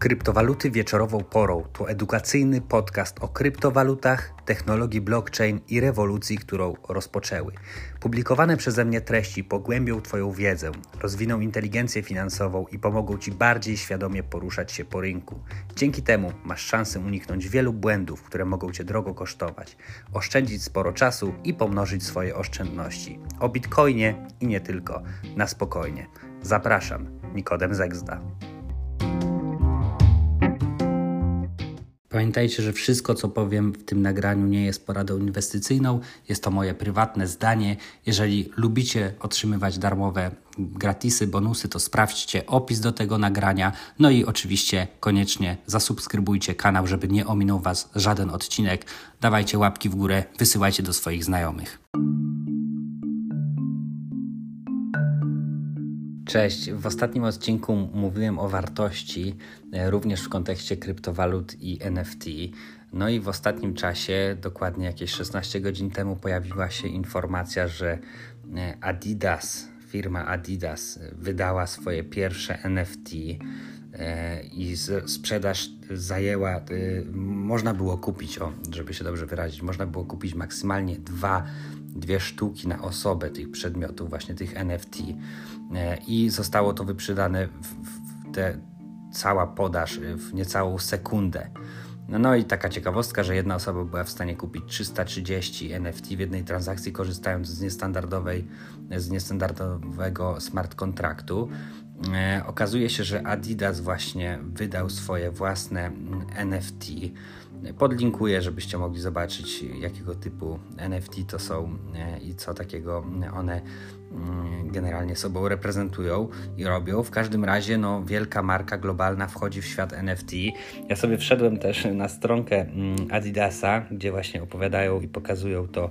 Kryptowaluty wieczorową porą to edukacyjny podcast o kryptowalutach, technologii blockchain i rewolucji, którą rozpoczęły. Publikowane przeze mnie treści pogłębią Twoją wiedzę, rozwiną inteligencję finansową i pomogą Ci bardziej świadomie poruszać się po rynku. Dzięki temu masz szansę uniknąć wielu błędów, które mogą Cię drogo kosztować, oszczędzić sporo czasu i pomnożyć swoje oszczędności. O bitcoinie i nie tylko, na spokojnie. Zapraszam, Nikodem Zegzda. Pamiętajcie, że wszystko, co powiem w tym nagraniu, nie jest poradą inwestycyjną. Jest to moje prywatne zdanie. Jeżeli lubicie otrzymywać darmowe gratisy, bonusy, to sprawdźcie opis do tego nagrania. No i oczywiście koniecznie zasubskrybujcie kanał, żeby nie ominął Was żaden odcinek. Dawajcie łapki w górę, wysyłajcie do swoich znajomych. Cześć. W ostatnim odcinku mówiłem o wartości, e, również w kontekście kryptowalut i NFT. No i w ostatnim czasie, dokładnie jakieś 16 godzin temu, pojawiła się informacja, że e, Adidas, firma Adidas, wydała swoje pierwsze NFT e, i sprzedaż zajęła, można było kupić, o, żeby się dobrze wyrazić, można było kupić maksymalnie dwa dwie sztuki na osobę tych przedmiotów, właśnie tych NFT e, i zostało to wyprzedane w te, cała podaż w niecałą sekundę. No, no i taka ciekawostka, że jedna osoba była w stanie kupić 330 NFT w jednej transakcji, korzystając z niestandardowej, z niestandardowego smart kontraktu. E, okazuje się, że Adidas właśnie wydał swoje własne mm, NFT. Podlinkuję, żebyście mogli zobaczyć, jakiego typu NFT to są e, i co takiego one mm, generalnie sobą reprezentują i robią. W każdym razie, no, wielka marka globalna wchodzi w świat NFT. Ja sobie wszedłem też na stronkę mm, Adidasa, gdzie właśnie opowiadają i pokazują to,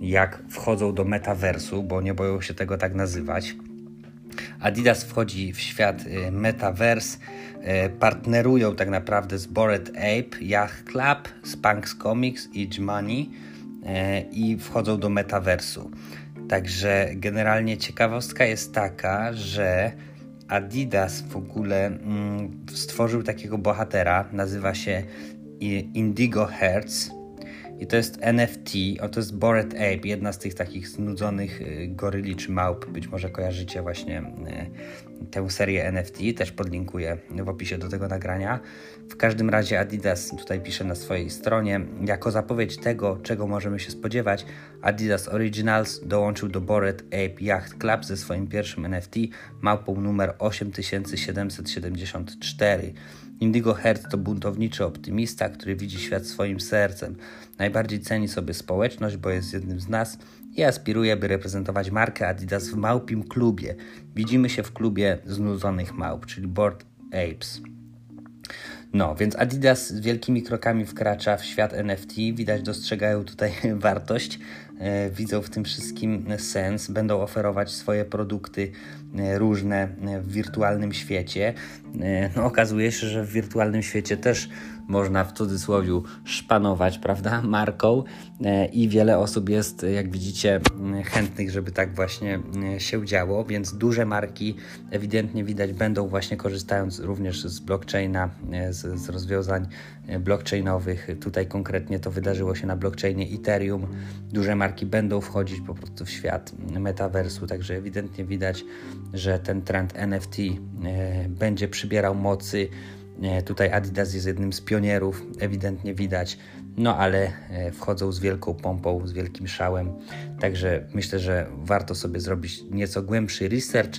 jak wchodzą do metaversu, bo nie boją się tego tak nazywać. Adidas wchodzi w świat y, metaverse, y, partnerują tak naprawdę z Bored Ape, Yacht Club, Spanx Comics i Money y, i wchodzą do metaversu. Także generalnie ciekawostka jest taka, że Adidas w ogóle mm, stworzył takiego bohatera, nazywa się Indigo Hertz i to jest NFT, o to jest Bored Ape, jedna z tych takich znudzonych y, goryli czy małp. Być może kojarzycie właśnie y, tę serię NFT, też podlinkuję w opisie do tego nagrania. W każdym razie Adidas tutaj pisze na swojej stronie, jako zapowiedź tego, czego możemy się spodziewać, Adidas Originals dołączył do Bored Ape Yacht Club ze swoim pierwszym NFT małpą numer 8774. Indigo Hertz to buntowniczy optymista, który widzi świat swoim sercem. Najbardziej ceni sobie społeczność, bo jest jednym z nas i aspiruje, by reprezentować markę Adidas w małpim klubie. Widzimy się w klubie znudzonych małp, czyli Board Apes. No, więc Adidas z wielkimi krokami wkracza w świat NFT. Widać, dostrzegają tutaj wartość, widzą w tym wszystkim sens, będą oferować swoje produkty e, różne e, w wirtualnym świecie. No, okazuje się, że w wirtualnym świecie też można w cudzysłowie szpanować, prawda, marką e, i wiele osób jest, jak widzicie, chętnych, żeby tak właśnie e, się działo, więc duże marki ewidentnie widać będą właśnie korzystając również z blockchaina, e, z, z rozwiązań blockchainowych. Tutaj konkretnie to wydarzyło się na blockchainie Ethereum. Duże marki będą wchodzić po prostu w świat metaversu, także ewidentnie widać, że ten trend NFT będzie przybierał mocy. Tutaj Adidas jest jednym z pionierów, ewidentnie widać, no ale e, wchodzą z wielką pompą, z wielkim szałem. Także myślę, że warto sobie zrobić nieco głębszy research.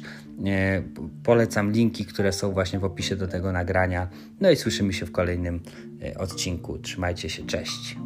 E, polecam linki, które są właśnie w opisie do tego nagrania. No i słyszymy się w kolejnym e, odcinku. Trzymajcie się, cześć.